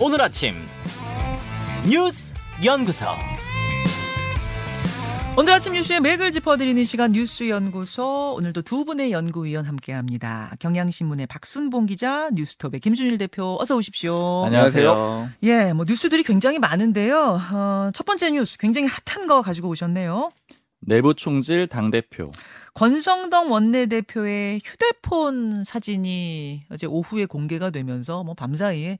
오늘 아침 뉴스 연구소 오늘 아침 뉴스의 맥을 짚어드리는 시간 뉴스 연구소 오늘도 두 분의 연구위원 함께합니다. 경향신문의 박순봉 기자, 뉴스톱의 김준일 대표 어서 오십시오. 안녕하세요. 예, 뭐 뉴스들이 굉장히 많은데요. 어, 첫 번째 뉴스 굉장히 핫한 거 가지고 오셨네요. 내부 총질 당 대표. 권성동 원내대표의 휴대폰 사진이 어제 오후에 공개가 되면서 뭐 밤사이에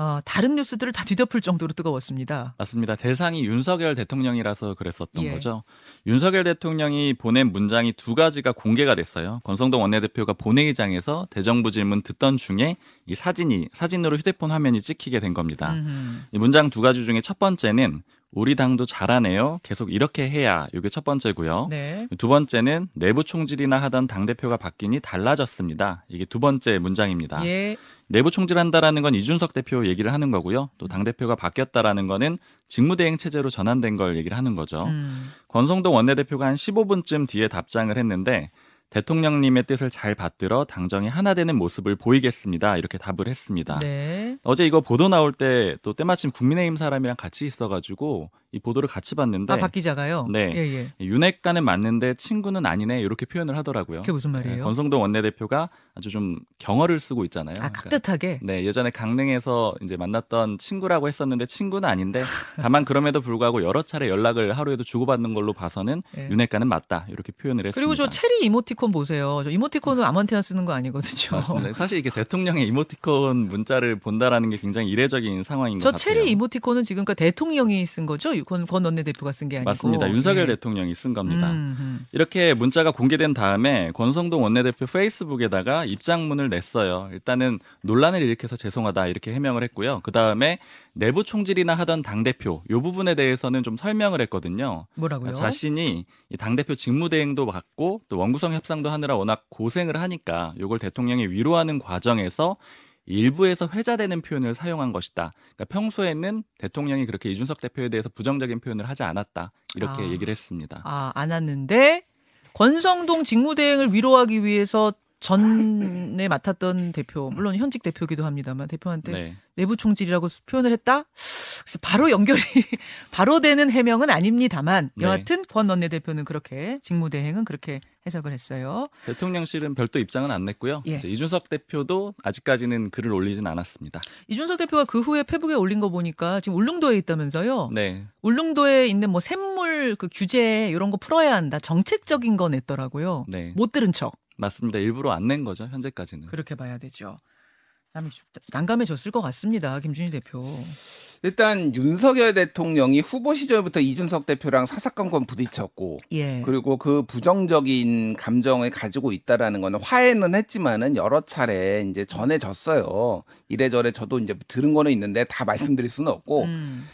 어, 다른 뉴스들을 다 뒤덮을 정도로 뜨거웠습니다. 맞습니다. 대상이 윤석열 대통령이라서 그랬었던 예. 거죠. 윤석열 대통령이 보낸 문장이 두 가지가 공개가 됐어요. 권성동 원내대표가 본회의장에서 대정부 질문 듣던 중에 이 사진이 사진으로 휴대폰 화면이 찍히게 된 겁니다. 음흠. 이 문장 두 가지 중에 첫 번째는 우리 당도 잘하네요. 계속 이렇게 해야 이게 첫 번째고요. 네. 두 번째는 내부 총질이나 하던 당 대표가 바뀌니 달라졌습니다. 이게 두 번째 문장입니다. 예. 내부 총질한다라는 건 이준석 대표 얘기를 하는 거고요. 또 당 대표가 바뀌었다라는 거는 직무대행 체제로 전환된 걸 얘기를 하는 거죠. 음. 권성동 원내대표가 한 15분쯤 뒤에 답장을 했는데 대통령님의 뜻을 잘 받들어 당정이 하나 되는 모습을 보이겠습니다. 이렇게 답을 했습니다. 네. 어제 이거 보도 나올 때 또 때마침 국민의힘 사람이랑 같이 있어가지고 이 보도를 같이 봤는데 아, 박 기자가요? 네. 예, 예. 윤핵관은 맞는데 친구는 아니네 이렇게 표현을 하더라고요. 그게 무슨 말이에요? 네, 권성동 원내대표가 아주 좀 경어를 쓰고 있잖아요. 아, 그러니까 깍듯하게. 네, 예전에 강릉에서 이제 만났던 친구라고 했었는데 친구는 아닌데 다만 그럼에도 불구하고 여러 차례 연락을 하루에도 주고받는 걸로 봐서는 예. 윤핵관은 맞다 이렇게 표현을 했습니다. 그리고 저 체리 이모티콘 보세요. 저 이모티콘은 아무한테나 쓰는 거 아니거든요. 맞습니다. 사실 이게 대통령의 이모티콘 문자를 본다라는 게 굉장히 이례적인 상황인 것저 같아요. 체리 이모티콘은 지금 그 대통령이 쓴 거죠? 권, 권 원내대표가 쓴 게 아니고. 맞습니다. 윤석열 예. 대통령이 쓴 겁니다. 음, 음. 이렇게 문자가 공개된 다음에 권성동 원내대표 페이스북에다가 입장문을 냈어요. 일단은 논란을 일으켜서 죄송하다 이렇게 해명을 했고요. 그 다음에 내부 총질이나 하던 당 대표 이 부분에 대해서는 좀 설명을 했거든요. 뭐라고요? 자신이 당 대표 직무대행도 받고 또 원구성 협상도 하느라 워낙 고생을 하니까 이걸 대통령이 위로하는 과정에서 일부에서 회자되는 표현을 사용한 것이다. 그러니까 평소에는 대통령이 그렇게 이준석 대표에 대해서 부정적인 표현을 하지 않았다. 이렇게 아. 얘기를 했습니다. 아, 안 왔는데 권성동 직무대행을 위로하기 위해서 전에 맡았던 대표, 물론 현직 대표기도 합니다만 대표한테 네. 내부 총질이라고 표현을 했다. 그래서 바로 연결이 바로 되는 해명은 아닙니다만 네. 여하튼 권 원내대표는 그렇게 직무대행은 그렇게 해석을 했어요. 대통령실은 별도 입장은 안 냈고요. 예. 이준석 대표도 아직까지는 글을 올리진 않았습니다. 이준석 대표가 그 후에 페북에 올린 거 보니까 지금 울릉도에 있다면서요. 네. 울릉도에 있는 뭐 샘물 그 규제 이런 거 풀어야 한다. 정책적인 거 냈더라고요. 네. 못 들은 척. 맞습니다. 일부러 안 낸 거죠, 현재까지는. 그렇게 봐야 되죠. 난감해졌을 것 같습니다. 김준희 대표. 일단 윤석열 대통령이 후보 시절부터 이준석 대표랑 사사건건 부딪혔고 예. 그리고 그 부정적인 감정을 가지고 있다라는 거는 화해는 했지만은 여러 차례 이제 전해졌어요. 이래저래 저도 이제 들은 거는 있는데 다 말씀드릴 수는 없고 음.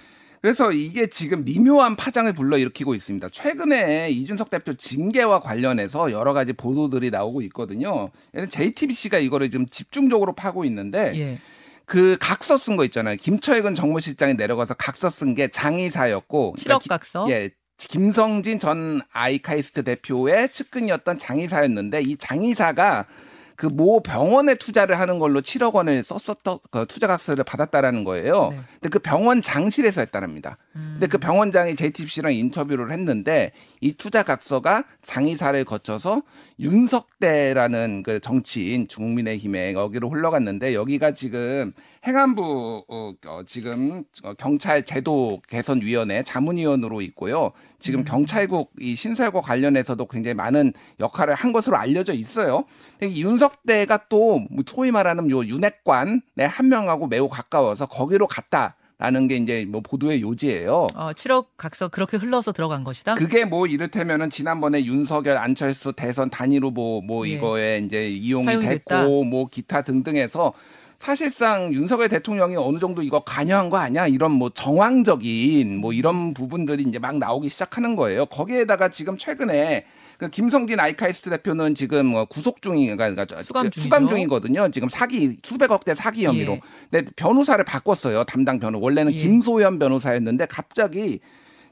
그래서 이게 지금 미묘한 파장을 불러일으키고 있습니다. 최근에 이준석 대표 징계와 관련해서 여러 가지 보도들이 나오고 있거든요. JTBC가 이거를 지금 집중적으로 파고 있는데 예. 그 각서 쓴 거 있잖아요. 김철근 정무실장이 내려가서 각서 쓴 게 장의사였고 칠억 그러니까 예. 김성진 전 아이카이스트 대표의 측근이었던 장의사였는데 이 장의사가 그 모 병원에 투자를 하는 걸로 7억 원을 썼었던 그 투자 각서를 받았다라는 거예요. 네. 근데 그 병원 장실에서 했다랍니다. 음. 근데 그 병원장이 JTBC랑 인터뷰를 했는데 이 투자 각서가 장의사를 거쳐서 윤석대라는 그 정치인 국민의힘에 여기로 흘러갔는데 여기가 지금 행안부 어, 어, 지금 어, 경찰 제도 개선 위원회 자문위원으로 있고요. 지금 음. 경찰국 이 신설과 관련해서도 굉장히 많은 역할을 한 것으로 알려져 있어요. 윤석대가 또뭐 소위 말하는 요 윤핵관의 한 명하고 매우 가까워서 거기로 갔다. 라는 게 이제 뭐 보도의 요지예요. 어, 7억 각서 그렇게 흘러서 들어간 것이다. 그게 뭐 이를테면은 지난번에 윤석열 안철수 대선 단일 후보 뭐 예. 이거에 이제 이용이 됐고 됐다. 뭐 기타 등등해서 사실상 윤석열 대통령이 어느 정도 이거 관여한 거 아니야? 이런 뭐 정황적인 뭐 이런 부분들이 이제 막 나오기 시작하는 거예요. 거기에다가 지금 최근에 그 김성진 아이카이스트 대표는 지금 뭐 구속 중인 그러니까 수감 중이죠. 수감 중이거든요. 지금 사기 수백억 대 사기 혐의로. 예. 근데 변호사를 바꿨어요. 담당 변호. 원래는 예. 김소연 변호사였는데 갑자기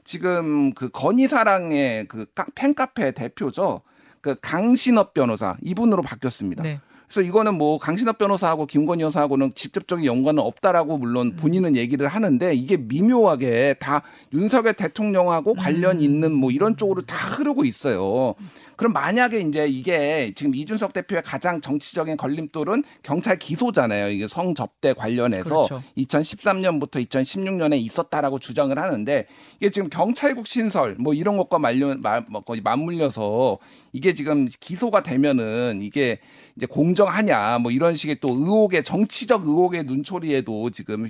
지금 그 건희사랑의 그 카- 팬카페 대표죠. 그 강신업 변호사 이분으로 바뀌었습니다. 네. 그래서 이거는 뭐 강신업 변호사하고 김건희 여사하고는 직접적인 연관은 없다라고 물론 본인은 얘기를 하는데 이게 미묘하게 다 윤석열 대통령하고 관련 있는 뭐 이런 쪽으로 다 흐르고 있어요. 그럼 만약에 이제 이게 지금 이준석 대표의 가장 정치적인 걸림돌은 경찰 기소잖아요. 이게 성접대 관련해서 그렇죠. 2013년부터 2016년에 있었다라고 주장을 하는데 이게 지금 경찰국 신설 뭐 이런 것과 말려 마, 뭐 거의 맞물려서 이게 지금 기소가 되면은 이게 이제 공정하냐 뭐 이런 식의 또 의혹의 정치적 의혹의 눈초리에도 지금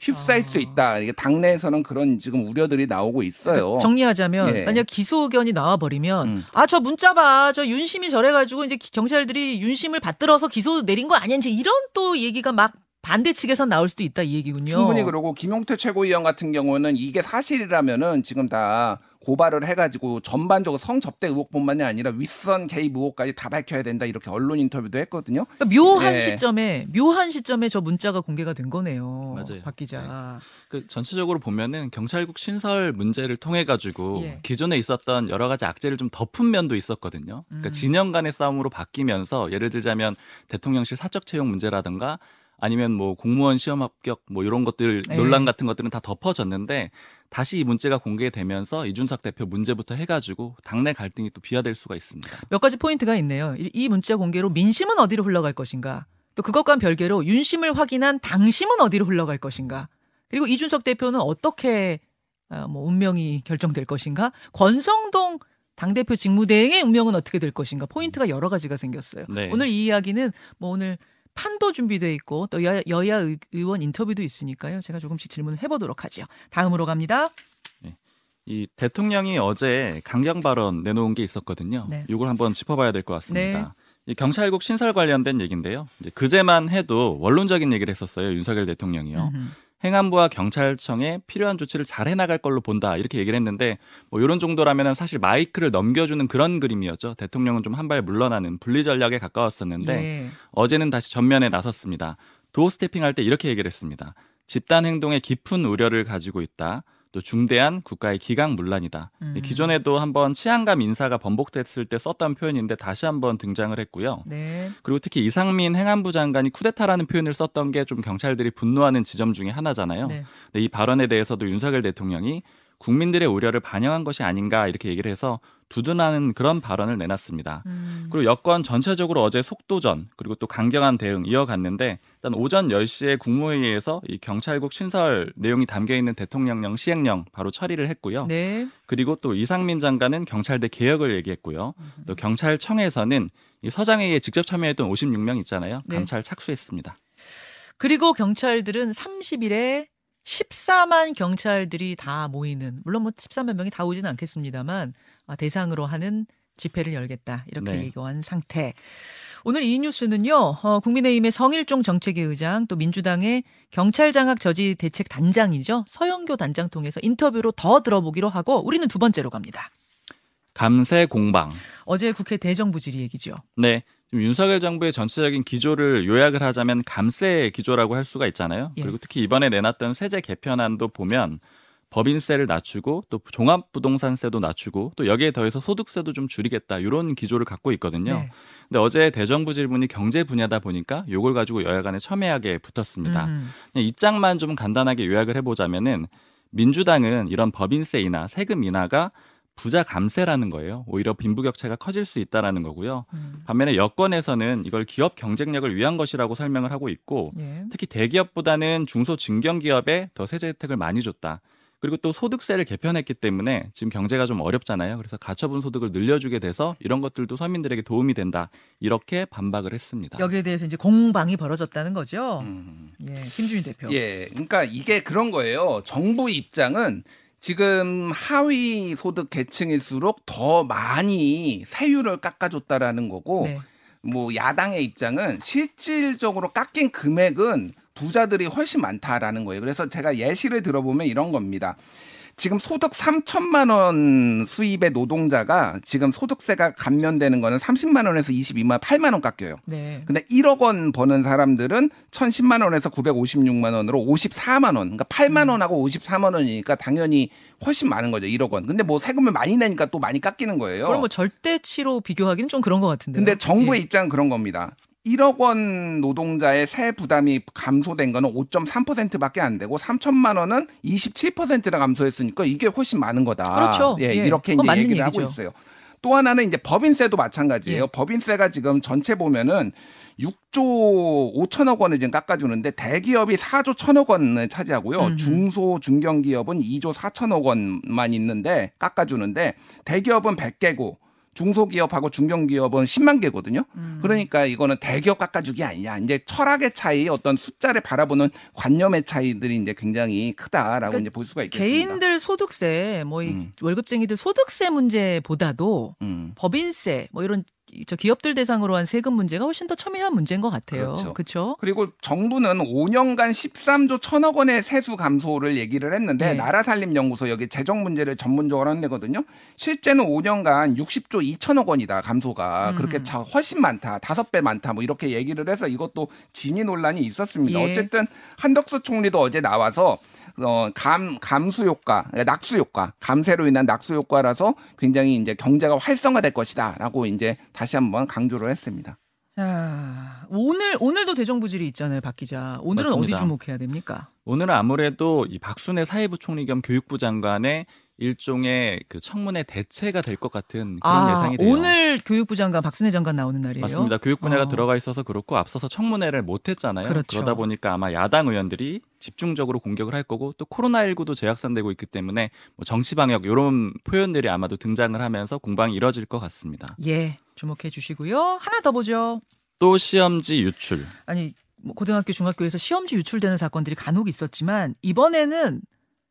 휩싸일 수 있다. 이게 당내에서는 그런 지금 우려들이 나오고 있어요. 그러니까 정리하자면 예. 만약 기소 의견이 나와 버리면 음. 아저 문자 봐. 저 윤심이 저래가지고 이제 기- 경찰들이 윤심을 받들어서 기소 내린 거. 이제 이런 또 얘기가 막 반대 측에서 나올 수도 있다 이 얘기군요. 충분히 그러고 김용태 최고위원 같은 경우는 이게 사실이라면은 지금 다 고발을 해가지고 전반적으로 성접대 의혹뿐만이 아니라 윗선 개입 의혹까지 다 밝혀야 된다 이렇게 언론 인터뷰도 했거든요. 그러니까 묘한 예. 시점에 묘한 시점에 저 문자가 공개가 된 거네요. 맞아요. 박 기자. 그 전체적으로 보면은 경찰국 신설 문제를 통해 가지고 예. 기존에 있었던 여러 가지 악재를 좀 덮은 면도 있었거든요. 그러니까 음. 진영 간의 싸움으로 바뀌면서 예를 들자면 대통령실 사적 채용 문제라든가 아니면 뭐 공무원 시험 합격 뭐 이런 것들 예. 논란 같은 것들은 다 덮어졌는데 다시 이 문제가 공개되면서 이준석 대표 문제부터 해가지고 당내 갈등이 또 비화될 수가 있습니다. 몇 가지 포인트가 있네요. 이- 이 문자 공개로 민심은 어디로 흘러갈 것인가? 또 그것과는 별개로 윤심을 확인한 당심은 어디로 흘러갈 것인가? 그리고 이준석 대표는 어떻게 어, 뭐 운명이 결정될 것인가? 권성동 당대표 직무대행의 운명은 어떻게 될 것인가? 포인트가 여러 가지가 생겼어요. 네. 오늘 이 이야기는 뭐 오늘 판도 준비돼 있고 또 여, 여야 의- 의원 인터뷰도 있으니까요. 제가 조금씩 질문을 해보도록 하죠. 다음으로 갑니다. 이 대통령이 어제 강경 발언 내놓은 게 있었거든요. 네. 이걸 한번 짚어봐야 될 것 같습니다. 네. 이 경찰국 신설 관련된 얘기인데요. 이제 그제만 해도 원론적인 얘기를 했었어요. 윤석열 대통령이요. 음흠. 행안부와 경찰청에 필요한 조치를 잘 해나갈 걸로 본다 이렇게 얘기를 했는데 뭐 이런 정도라면 사실 마이크를 넘겨주는 그런 그림이었죠. 대통령은 좀 한 발 물러나는 분리 전략에 가까웠었는데 예. 어제는 다시 전면에 나섰습니다. 도어 스태핑 할 때 이렇게 얘기를 했습니다. 집단 행동에 깊은 우려를 가지고 있다. 또 중대한 국가의 기강 문란이다. 음. 기존에도 한번 치안감 인사가 번복됐을 때 썼던 표현인데 다시 한번 등장을 했고요. 네. 그리고 특히 이상민 행안부 장관이 쿠데타라는 표현을 썼던 게 좀 경찰들이 분노하는 지점 중에 하나잖아요. 네. 근데 이 발언에 대해서도 윤석열 대통령이 국민들의 우려를 반영한 것이 아닌가 이렇게 얘기를 해서 두둔하는 그런 발언을 내놨습니다. 음. 그리고 여권 전체적으로 어제 속도전 그리고 또 강경한 대응 이어갔는데 일단 오전 10시에 국무회의에서 이 경찰국 신설 내용이 담겨 있는 대통령령 시행령 바로 처리를 했고요. 네. 그리고 또 이상민 장관은 경찰대 개혁을 얘기했고요. 또 경찰청에서는 이 서장회의에 직접 참여했던 56명 있잖아요. 네. 감찰 착수했습니다. 그리고 경찰들은 30일에 14만 경찰들이 다 모이는 물론 뭐 14만 명이 다 오지는 않겠습니다만 아, 대상으로 하는 집회를 열겠다 이렇게 네. 얘기한 상태. 오늘 이 뉴스는요. 어, 국민의힘의 성일종 정책위 의장 또 민주당의 경찰 장악 저지 대책 단장이죠. 서영교 단장 통해서 인터뷰로 더 들어보기로 하고 우리는 두 번째로 갑니다. 감세 공방. 어제 국회 대정부질의 얘기죠. 네. 지금 윤석열 정부의 전체적인 기조를 요약을 하자면 감세 기조라고 할 수가 있잖아요. 예. 그리고 특히 이번에 내놨던 세제 개편안도 보면 법인세를 낮추고 또 종합부동산세도 낮추고 또 여기에 더해서 소득세도 좀 줄이겠다 이런 기조를 갖고 있거든요. 네. 근데 어제 대정부 질문이 경제 분야다 보니까 요걸 가지고 여야간에 첨예하게 붙었습니다. 음. 그냥 입장만 좀 간단하게 요약을 해보자면은 민주당은 이런 법인세 인하, 세금 인하가 부자 감세라는 거예요. 오히려 빈부격차가 커질 수 있다라는 거고요. 음. 반면에 여권에서는 이걸 기업 경쟁력을 위한 것이라고 설명을 하고 있고 예. 특히 대기업보다는 중소 중견기업에 더 세제 혜택을 많이 줬다. 그리고 또 소득세를 개편했기 때문에 지금 경제가 좀 어렵잖아요. 그래서 가처분 소득을 늘려주게 돼서 이런 것들도 서민들에게 도움이 된다. 이렇게 반박을 했습니다. 여기에 대해서 이제 공방이 벌어졌다는 거죠. 음. 예, 김준희 대표. 예, 그러니까 이게 그런 거예요. 정부 입장은 지금 하위 소득 계층일수록 더 많이 세율을 깎아줬다라는 거고, 네. 뭐 야당의 입장은 실질적으로 깎인 금액은 부자들이 훨씬 많다라는 거예요. 그래서 제가 예시를 들어보면 이런 겁니다. 지금 소득 3천만 원 수입의 노동자가 지금 소득세가 감면되는 거는 30만 원에서 22만 원, 8만 원 깎여요. 네. 근데 1억 원 버는 사람들은 1,010만 원에서 956만 원으로 54만 원. 그러니까 8만 원하고 54만 원이니까 당연히 훨씬 많은 거죠. 1억 원. 근데 뭐 세금을 많이 내니까 또 많이 깎이는 거예요. 그럼 뭐 절대치로 비교하기는 좀 그런 것 같은데요. 근데 정부의 예. 입장은 그런 겁니다. 1억 원 노동자의 세 부담이 감소된 거는 5.3%밖에 안 되고 3천만 원은 27%나 감소했으니까 이게 훨씬 많은 거다. 그렇죠. 예, 예, 이렇게 이제 얘기를 얘기죠. 하고 있어요. 또 하나는 이제 법인세도 마찬가지예요. 예. 법인세가 지금 전체 보면은 6조 5천억 원을 지금 깎아주는데 대기업이 4조 1천억 원을 차지하고요. 음흠. 중소 중견기업은 2조 4천억 원만 있는데 깎아주는데 대기업은 100개고 중소기업하고 중견기업은 10만 개거든요. 음. 그러니까 이거는 대기업 깎아주기 아니냐. 이제 철학의 차이, 어떤 숫자를 바라보는 관념의 차이들이 이제 굉장히 크다라고 그러니까 이제 볼 수가 있겠습니다. 개인들 소득세, 뭐이 음. 월급쟁이들 소득세 문제보다도 음. 법인세, 뭐 이런 이- 저 기업들 대상으로 한 세금 문제가 훨씬 더 첨예한 문제인 것 같아요. 그렇죠. 그렇죠? 그리고 정부는 5년간 13조 1천억 원의 세수 감소를 얘기를 했는데 네. 나라살림연구소 여기 재정 문제를 전문적으로 하는 데거든요. 실제는 5년간 60조 2천억 원이다 감소가 음. 그렇게 차 훨씬 많다 다섯 배 많다 뭐 이렇게 얘기를 해서 이것도 진위 논란이 있었습니다. 예. 어쨌든 한덕수 총리도 어제 나와서 어, 감 감수 효과, 그러니까 낙수 효과, 감세로 인한 낙수 효과라서 굉장히 이제 경제가 활성화될 것이다 라고 이제 다시 한번 강조를 했습니다. 자, 오늘 오늘도 대정부질이 있잖아요, 박 기자. 오늘은 맞습니다. 어디 주목해야 됩니까? 오늘은 아무래도 이 박순애 사회부 총리 겸 교육부 장관의 일종의 그 청문회 대체가 될 것 같은 그런 아, 예상이 돼요. 오늘 교육부 장관 박순애 장관 나오는 날이에요. 맞습니다. 교육 분야가 어. 들어가 있어서 그렇고 앞서서 청문회를 못 했잖아요. 그렇죠. 러다 보니까 아마 야당 의원들이 집중적으로 공격을 할 거고 또 코로나19도 재확산되고 있기 때문에 뭐 정치 방역 이런 표현들이 아마도 등장을 하면서 공방이 이뤄질 것 같습니다. 예, 주목해 주시고요. 하나 더 보죠. 또 시험지 유출. 아니 뭐 고등학교 중학교에서 시험지 유출되는 사건들이 간혹 있었지만 이번에는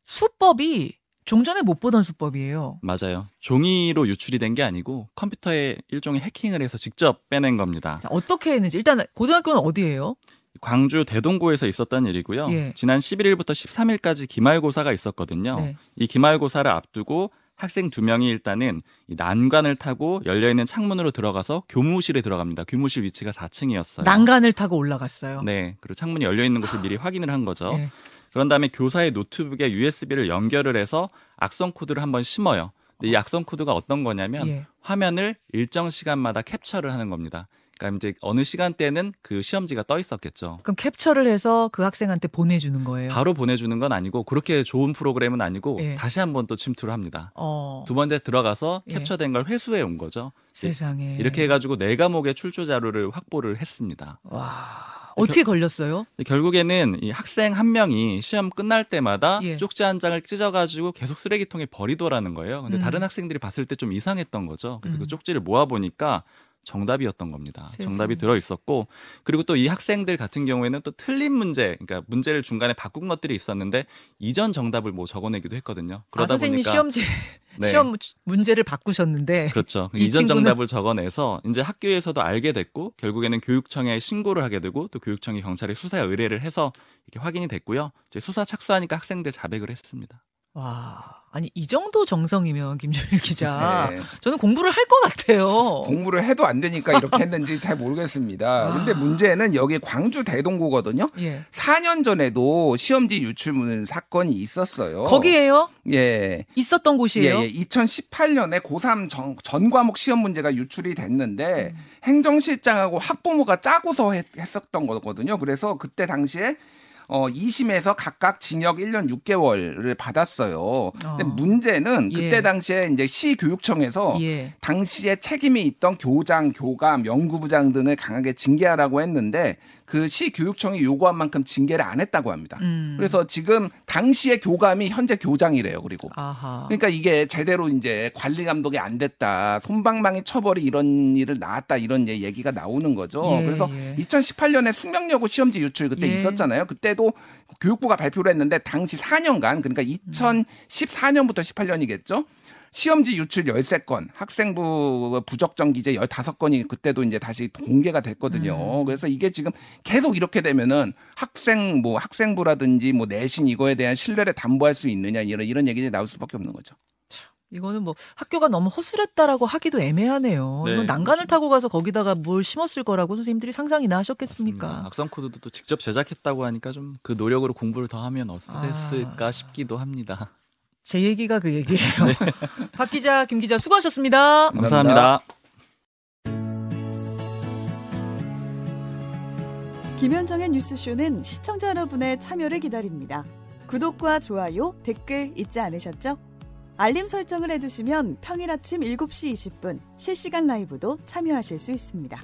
수법이 종전에 못 보던 수법이에요. 맞아요. 종이로 유출이 된 게 아니고 컴퓨터에 일종의 해킹을 해서 직접 빼낸 겁니다. 자, 어떻게 했는지 일단 고등학교는 어디예요? 광주 대동고에서 있었던 일이고요. 예. 지난 11일부터 13일까지 기말고사가 있었거든요. 네. 이 기말고사를 앞두고 학생 두 명이 일단은 이 난관을 타고 열려 있는 창문으로 들어가서 교무실에 들어갑니다. 교무실 위치가 4층이었어요. 난간을 타고 올라갔어요. 네, 그리고 창문이 열려 있는 곳을 미리 확인을 한 거죠. 예. 그런 다음에 교사의 노트북에 USB를 연결을 해서 악성 코드를 한번 심어요. 근데 이 악성 코드가 어떤 거냐면 예. 화면을 일정 시간마다 캡처를 하는 겁니다. 그러니까 이제 어느 시간대는 그 시험지가 떠 있었겠죠. 그럼 캡처를 해서 그 학생한테 보내주는 거예요. 바로 보내주는 건 아니고 그렇게 좋은 프로그램은 아니고 예. 다시 한 번 또 침투를 합니다. 어, 두 번째 들어가서 예. 캡처된 걸 회수해 온 거죠. 세상에. 이렇게 해가지고 네 과목의 출조 자료를 확보를 했습니다. 와 어떻게 걸렸어요? 결국에는 이 학생 한 명이 시험 끝날 때마다 예. 쪽지 한 장을 찢어가지고 계속 쓰레기통에 버리더라는 거예요. 근데 음. 다른 학생들이 봤을 때 좀 이상했던 거죠. 그래서 음. 그 쪽지를 모아 보니까 정답이었던 겁니다. 세상에. 정답이 들어 있었고 그리고 또 이 학생들 같은 경우에는 또 틀린 문제, 그러니까 문제를 중간에 바꾼 것들이 있었는데 이전 정답을 뭐 적어내기도 했거든요. 아, 그러다 선생님이 보니까 시험지 네. 시험 문제를 바꾸셨는데 그렇죠. 이 이전 친구는- 정답을 적어내서 이제 학교에서도 알게 됐고 결국에는 교육청에 신고를 하게 되고 또 교육청이 경찰에 수사에 의뢰를 해서 이렇게 확인이 됐고요. 이제 수사 착수하니까 학생들 자백을 했습니다. 와 아니 이 정도 정성이면 김준일 기자 네. 저는 공부를 할 것 같아요. 공부를 해도 안 되니까 이렇게 했는지 잘 모르겠습니다. 아. 근데 문제는 여기 광주 대동고거든요. 예 4년 전에도 시험지 유출문 사건이 있었어요. 거기에요 예. 있었던 예, 곳이에요. 예. 2018년에 고3 전, 전 과목 시험 문제가 유출이 됐는데 음. 행정실장하고 학부모가 짜고서 했, 했었던 거거든요. 그래서 그때 당시에 어 2심에서 각각 징역 1년 6개월을 받았어요. 근데 어. 문제는 그때 예. 당시에 이제 시교육청에서 예. 당시에 책임이 있던 교장, 교감, 연구부장 등을 강하게 징계하라고 했는데 그 시교육청이 요구한 만큼 징계를 안 했다고 합니다. 음. 그래서 지금 당시의 교감이 현재 교장이래요. 그리고 아하. 그러니까 이게 제대로 이제 관리 감독이 안 됐다, 손방망이 처벌이 이런 일을 나왔다 이런 이제 얘기가 나오는 거죠. 예, 그래서 예. 2018년에 숙명여고 시험지 유출 그때 예. 있었잖아요. 그때도 교육부가 발표를 했는데 당시 4년간 그러니까 2014년부터 18년이겠죠. 시험지 유출 13건, 학생부 부적정 기재 15건이 그때도 이제 다시 공개가 됐거든요. 음. 그래서 이게 지금 계속 이렇게 되면은 학생 뭐 학생부라든지 뭐 내신 이거에 대한 신뢰를 담보할 수 있느냐 이런 이런 얘기들이 나올 수밖에 없는 거죠. 이거는 뭐 학교가 너무 허술했다라고 하기도 애매하네요. 네. 이건 난간을 타고 가서 거기다가 뭘 심었을 거라고 선생님들이 상상이나 하셨겠습니까? 맞습니다. 악성 코드도 또 직접 제작했다고 하니까 좀 그 노력으로 공부를 더 하면 어땠을까 아. 싶기도 합니다. 제 얘기가 그 얘기예요. 박 기자, 김 기자 수고하셨습니다. 감사합니다. 김현정의 뉴스쇼는 시청자 여러분의 참여를 기다립니다. 구독과 좋아요, 댓글 잊지 않으셨죠? 알림 설정을 해두시면 평일 아침 7시 20분 실시간 라이브도 참여하실 수 있습니다.